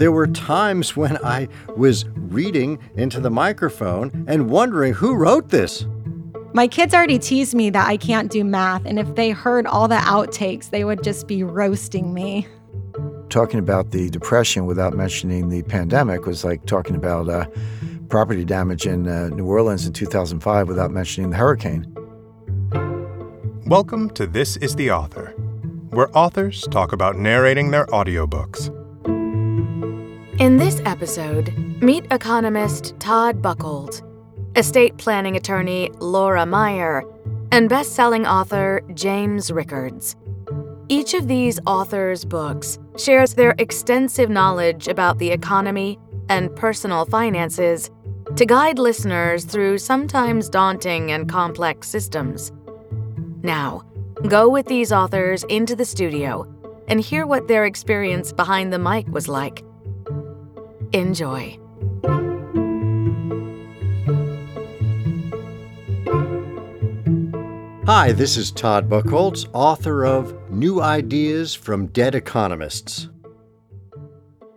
There were times when I was reading into the microphone and wondering who wrote this. My kids already teased me that I can't do math, and if they heard all the outtakes, they would just be roasting me. Talking about the depression without mentioning the pandemic was like talking about uh, property damage in uh, New Orleans in 2005 without mentioning the hurricane. Welcome to This is the Author, where authors talk about narrating their audiobooks. In this episode, meet economist Todd Buchholz, estate planning attorney Laura Meier, and best selling author James Rickards. Each of these authors' books shares their extensive knowledge about the economy and personal finances to guide listeners through sometimes daunting and complex systems. Now, go with these authors into the studio and hear what their experience behind the mic was like. Enjoy. Hi, this is Todd Buchholz, author of New Ideas from Dead Economists.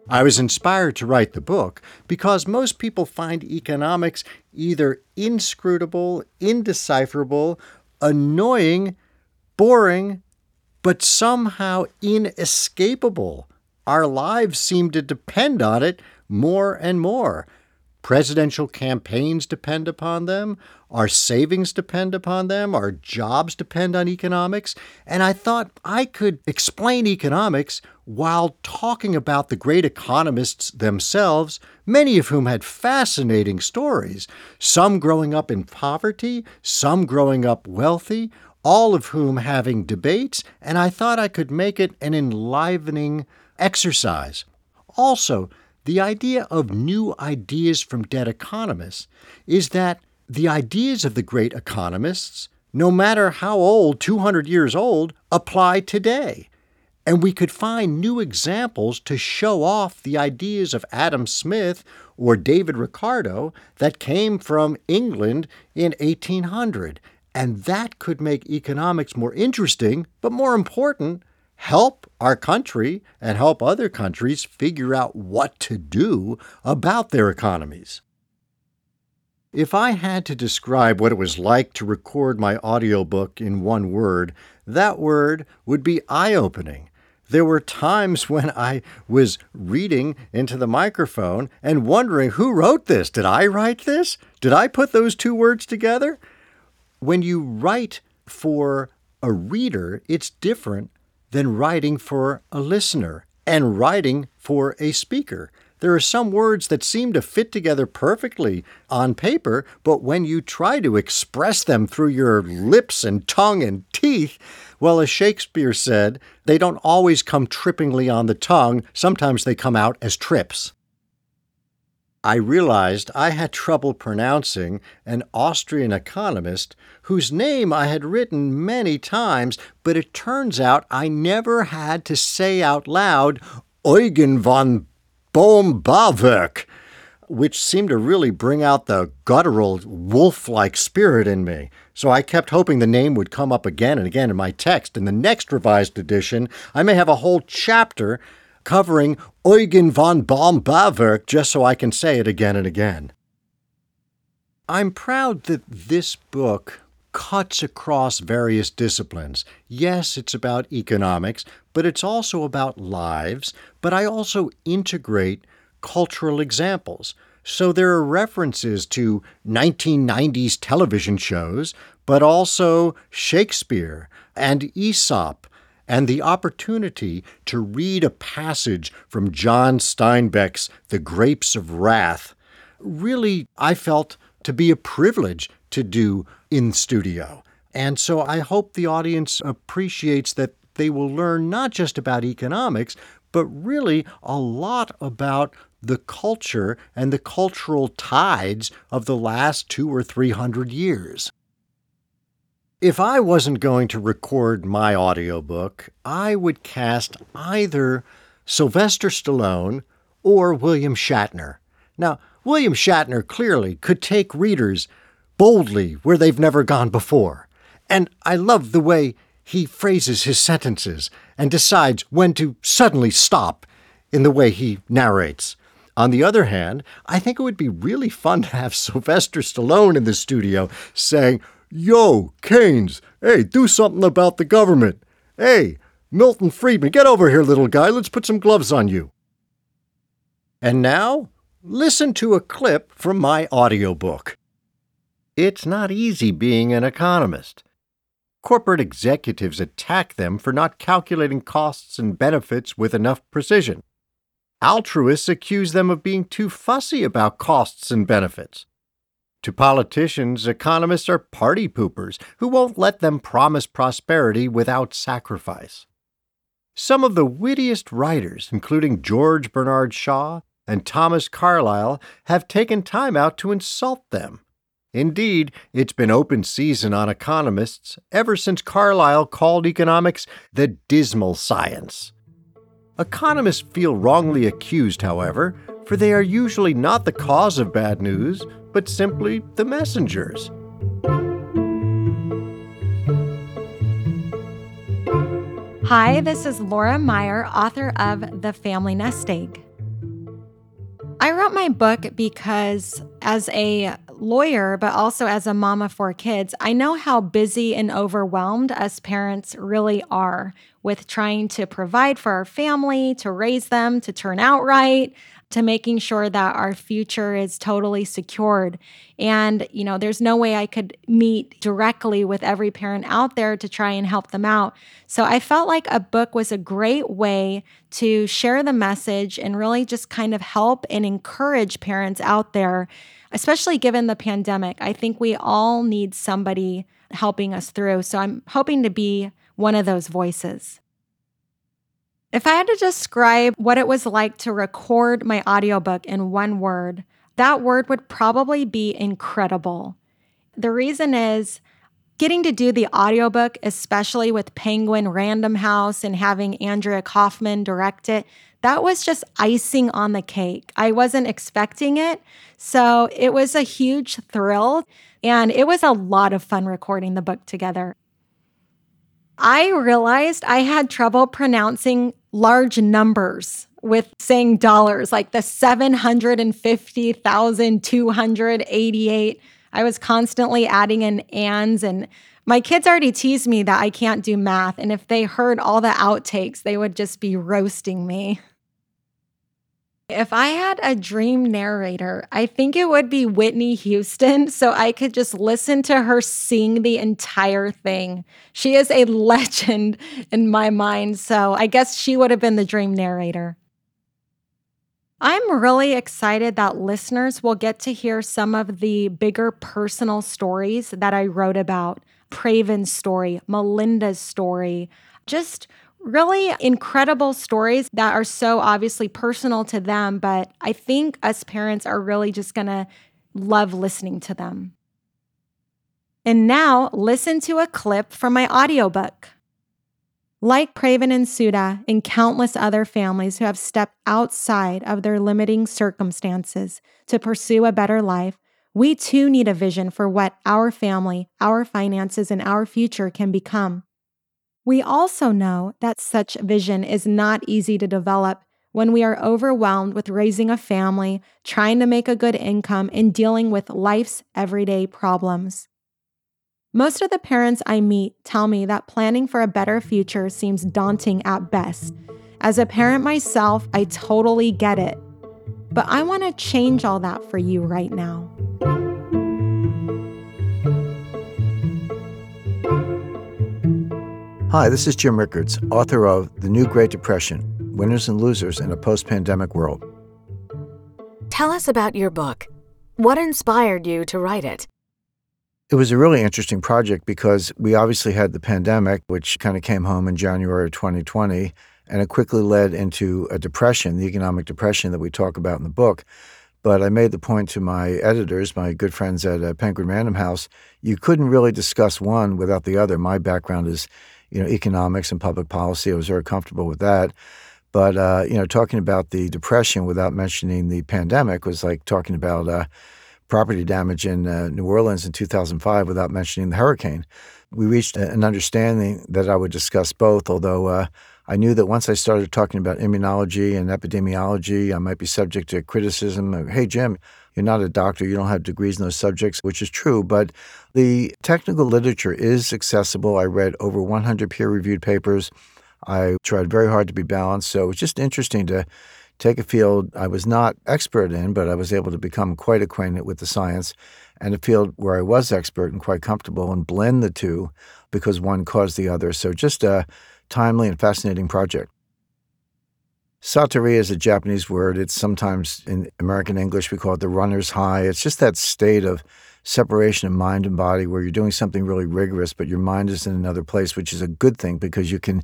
I was inspired to write the book because most people find economics either inscrutable, indecipherable, annoying, boring, but somehow inescapable. Our lives seem to depend on it more and more. Presidential campaigns depend upon them. Our savings depend upon them. Our jobs depend on economics. And I thought I could explain economics while talking about the great economists themselves, many of whom had fascinating stories, some growing up in poverty, some growing up wealthy, all of whom having debates, and I thought I could make it an enlivening exercise. Also, the idea of new ideas from dead economists is that the ideas of the great economists, no matter how old, 200 years old, apply today. And we could find new examples to show off the ideas of Adam Smith or David Ricardo that came from England in 1800. And that could make economics more interesting, but more important, help our country and help other countries figure out what to do about their economies. If I had to describe what it was like to record my audiobook in one word, that word would be eye opening. There were times when I was reading into the microphone and wondering who wrote this. Did I write this? Did I put those two words together? When you write for a reader, it's different than writing for a listener and writing for a speaker. There are some words that seem to fit together perfectly on paper, but when you try to express them through your lips and tongue and teeth, well, as Shakespeare said, they don't always come trippingly on the tongue, sometimes they come out as trips. I realized I had trouble pronouncing an Austrian economist whose name I had written many times, but it turns out I never had to say out loud Eugen von Bohm-Bawerk, which seemed to really bring out the guttural wolf like spirit in me. So I kept hoping the name would come up again and again in my text. In the next revised edition, I may have a whole chapter covering Eugen von Bohm-Bawerk just so I can say it again and again. I'm proud that this book cuts across various disciplines. Yes, it's about economics, but it's also about lives, but I also integrate cultural examples. So there are references to 1990s television shows, but also Shakespeare and Aesop and the opportunity to read a passage from John Steinbeck's The Grapes of Wrath really, I felt, to be a privilege to do in studio. And so I hope the audience appreciates that they will learn not just about economics, but really a lot about the culture and the cultural tides of the last two or three hundred years. If I wasn't going to record my audiobook, I would cast either Sylvester Stallone or William Shatner. Now, William Shatner clearly could take readers boldly where they've never gone before. And I love the way he phrases his sentences and decides when to suddenly stop in the way he narrates. On the other hand, I think it would be really fun to have Sylvester Stallone in the studio saying, Yo, Keynes, hey, do something about the government. Hey, Milton Friedman, get over here, little guy. Let's put some gloves on you. And now, listen to a clip from my audiobook. It's not easy being an economist. Corporate executives attack them for not calculating costs and benefits with enough precision. Altruists accuse them of being too fussy about costs and benefits. To politicians, economists are party poopers who won't let them promise prosperity without sacrifice. Some of the wittiest writers, including George Bernard Shaw and Thomas Carlyle, have taken time out to insult them. Indeed, it's been open season on economists ever since Carlyle called economics the dismal science. Economists feel wrongly accused, however, for they are usually not the cause of bad news, but simply the messengers. Hi, this is Laura Meier, author of The Family Nest Egg. I wrote my book because, as a lawyer, but also as a mama for kids, I know how busy and overwhelmed us parents really are with trying to provide for our family, to raise them, to turn out right, to making sure that our future is totally secured. And, you know, there's no way I could meet directly with every parent out there to try and help them out. So I felt like a book was a great way to share the message and really just kind of help and encourage parents out there, especially given the pandemic. I think we all need somebody helping us through. So I'm hoping to be one of those voices. If I had to describe what it was like to record my audiobook in one word, that word would probably be incredible. The reason is getting to do the audiobook, especially with Penguin Random House and having Andrea Kaufman direct it, that was just icing on the cake. I wasn't expecting it. So it was a huge thrill. And it was a lot of fun recording the book together. I realized I had trouble pronouncing large numbers with saying dollars, like the 750,288. I was constantly adding in ands, and my kids already teased me that I can't do math. And if they heard all the outtakes, they would just be roasting me. If I had a dream narrator, I think it would be Whitney Houston, so I could just listen to her sing the entire thing. She is a legend in my mind, so I guess she would have been the dream narrator. I'm really excited that listeners will get to hear some of the bigger personal stories that I wrote about Praven's story, Melinda's story, just really incredible stories that are so obviously personal to them, but I think us parents are really just going to love listening to them. And now, listen to a clip from my audiobook. Like Praven and Suda and countless other families who have stepped outside of their limiting circumstances to pursue a better life, we too need a vision for what our family, our finances, and our future can become. We also know that such vision is not easy to develop when we are overwhelmed with raising a family, trying to make a good income, and dealing with life's everyday problems. Most of the parents I meet tell me that planning for a better future seems daunting at best. As a parent myself, I totally get it. But I want to change all that for you right now. Hi, this is Jim Rickards, author of The New Great Depression Winners and Losers in a Post Pandemic World. Tell us about your book. What inspired you to write it? It was a really interesting project because we obviously had the pandemic, which kind of came home in January of 2020, and it quickly led into a depression, the economic depression that we talk about in the book. But I made the point to my editors, my good friends at uh, Penguin Random House, you couldn't really discuss one without the other. My background is you know, economics and public policy. I was very comfortable with that. But uh, you know, talking about the depression without mentioning the pandemic was like talking about uh, property damage in uh, New Orleans in 2005 without mentioning the hurricane. We reached an understanding that I would discuss both, although uh, I knew that once I started talking about immunology and epidemiology, I might be subject to criticism. Hey, Jim, you're not a doctor, you don't have degrees in those subjects, which is true, but the technical literature is accessible. I read over 100 peer reviewed papers. I tried very hard to be balanced. So it's just interesting to take a field I was not expert in, but I was able to become quite acquainted with the science, and a field where I was expert and quite comfortable, and blend the two because one caused the other. So just a timely and fascinating project. Satori is a Japanese word. It's sometimes in American English, we call it the runner's high. It's just that state of separation of mind and body where you're doing something really rigorous, but your mind is in another place, which is a good thing because you can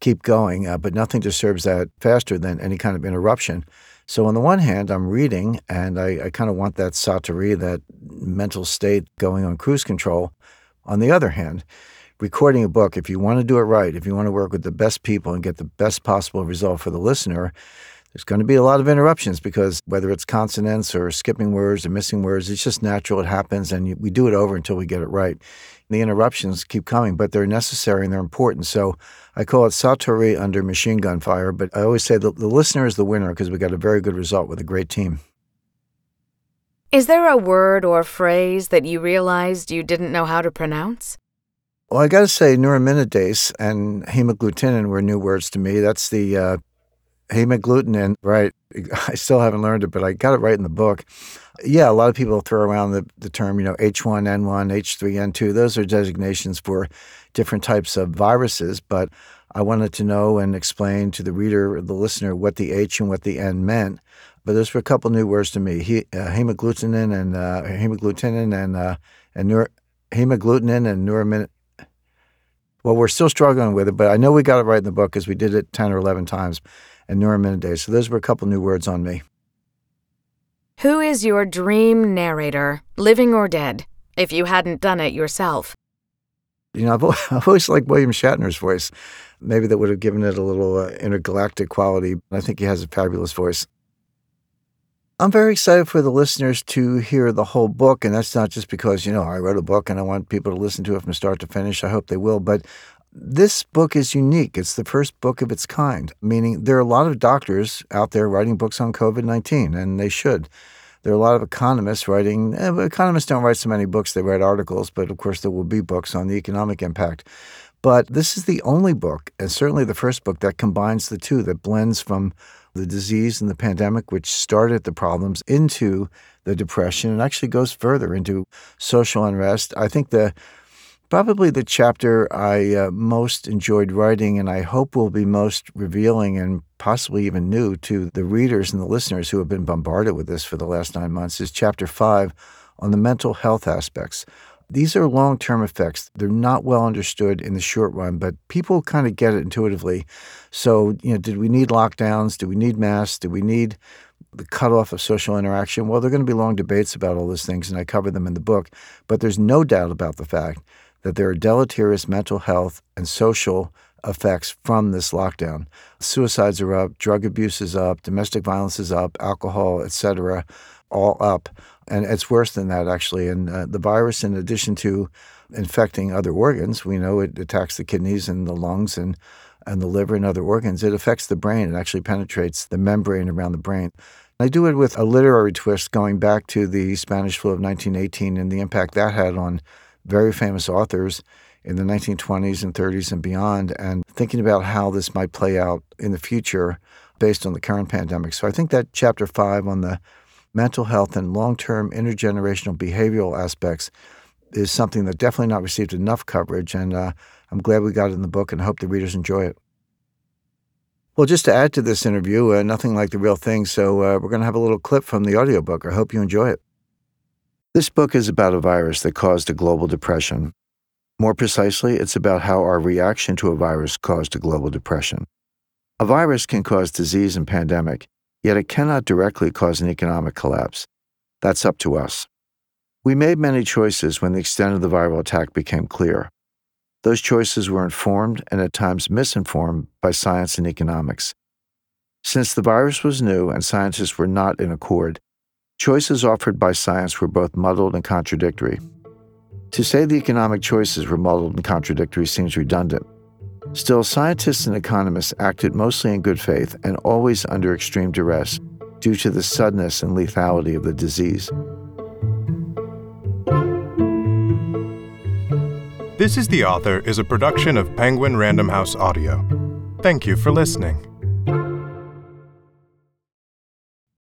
keep going. Uh, but nothing disturbs that faster than any kind of interruption. So, on the one hand, I'm reading and I, I kind of want that satori, that mental state going on cruise control. On the other hand, recording a book, if you want to do it right, if you want to work with the best people and get the best possible result for the listener, there's going to be a lot of interruptions because whether it's consonants or skipping words or missing words, it's just natural. It happens, and we do it over until we get it right. The interruptions keep coming, but they're necessary and they're important. So I call it Satori under machine gun fire, but I always say the, the listener is the winner because we got a very good result with a great team. Is there a word or phrase that you realized you didn't know how to pronounce? Well, I got to say, neuraminidase and hemagglutinin were new words to me. That's the uh, hemagglutinin, right? I still haven't learned it, but I got it right in the book. Yeah, a lot of people throw around the, the term, you know, H1N1, H3N2. Those are designations for different types of viruses, but I wanted to know and explain to the reader, the listener, what the H and what the N meant. But those were a couple new words to me: he, uh, hemagglutinin and uh, hemagglutinin and uh, and neuro, hemagglutinin and neuramin, well, we're still struggling with it, but I know we got it right in the book because we did it 10 or 11 times and neuraminidase. So those were a couple new words on me. Who is your dream narrator, living or dead, if you hadn't done it yourself? You know, I've, I've always liked William Shatner's voice. Maybe that would have given it a little uh, intergalactic quality. I think he has a fabulous voice. I'm very excited for the listeners to hear the whole book. And that's not just because, you know, I wrote a book and I want people to listen to it from start to finish. I hope they will. But this book is unique. It's the first book of its kind, meaning there are a lot of doctors out there writing books on COVID 19, and they should. There are a lot of economists writing. Eh, economists don't write so many books, they write articles, but of course, there will be books on the economic impact. But this is the only book, and certainly the first book, that combines the two, that blends from the disease and the pandemic, which started the problems, into the depression and actually goes further into social unrest. I think the probably the chapter I uh, most enjoyed writing and I hope will be most revealing and possibly even new to the readers and the listeners who have been bombarded with this for the last nine months is chapter five on the mental health aspects these are long term effects. They're not well understood in the short run, but people kind of get it intuitively. So, you know, did we need lockdowns? Do we need masks? Do we need the cutoff of social interaction? Well, there are going to be long debates about all those things, and I cover them in the book. But there's no doubt about the fact that there are deleterious mental health and social effects from this lockdown. Suicides are up, drug abuse is up, domestic violence is up, alcohol, etc., all up and it's worse than that actually. And uh, the virus, in addition to infecting other organs, we know it attacks the kidneys and the lungs and and the liver and other organs. It affects the brain. It actually penetrates the membrane around the brain. I do it with a literary twist, going back to the Spanish flu of 1918 and the impact that had on very famous authors in the 1920s and 30s and beyond, and thinking about how this might play out in the future based on the current pandemic. So I think that chapter five on the mental health and long term intergenerational behavioral aspects is something that definitely not received enough coverage. And uh, I'm glad we got it in the book and hope the readers enjoy it. Well, just to add to this interview, uh, nothing like the real thing. So uh, we're going to have a little clip from the audiobook. I hope you enjoy it. This book is about a virus that caused a global depression. More precisely, it's about how our reaction to a virus caused a global depression. A virus can cause disease and pandemic, yet it cannot directly cause an economic collapse. That's up to us. We made many choices when the extent of the viral attack became clear. Those choices were informed and at times misinformed by science and economics. Since the virus was new and scientists were not in accord, choices offered by science were both muddled and contradictory. To say the economic choices were muddled and contradictory seems redundant. Still, scientists and economists acted mostly in good faith and always under extreme duress due to the suddenness and lethality of the disease. This is the Author is a production of Penguin Random House Audio. Thank you for listening.